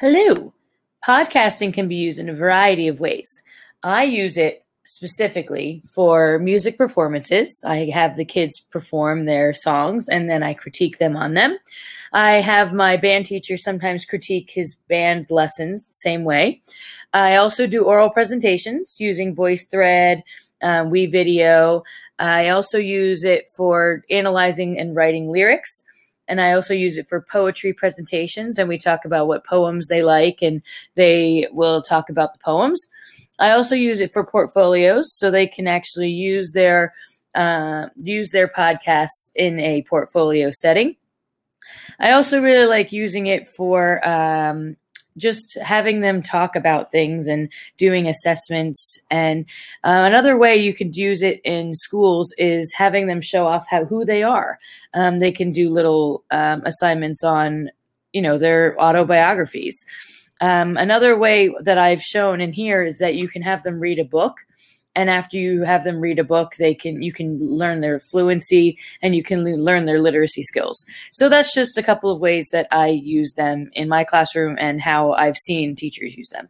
Hello. Podcasting can be used in a variety of ways. I use it specifically for music performances. I have the kids perform their songs and then I critique them on them. I have my band teacher sometimes critique his band lessons, same way. I also do oral presentations using VoiceThread, uh, WeVideo. I also use it for analyzing and writing lyrics and I also use it for poetry presentations. And we talk about what poems they like, and they will talk about the poems. I also use it for portfolios, so they can actually use their uh, use their podcasts in a portfolio setting. I also really like using it for um, just having them talk about things and doing assessments. And uh, another way you could use it in schools is having them show off how who they are. Um, they can do little um, assignments on, you know, their autobiographies. Um, another way that I've shown in here is that you can have them read a book and after you have them read a book they can you can learn their fluency and you can learn their literacy skills. So that's just a couple of ways that i use them in my classroom and how i've seen teachers use them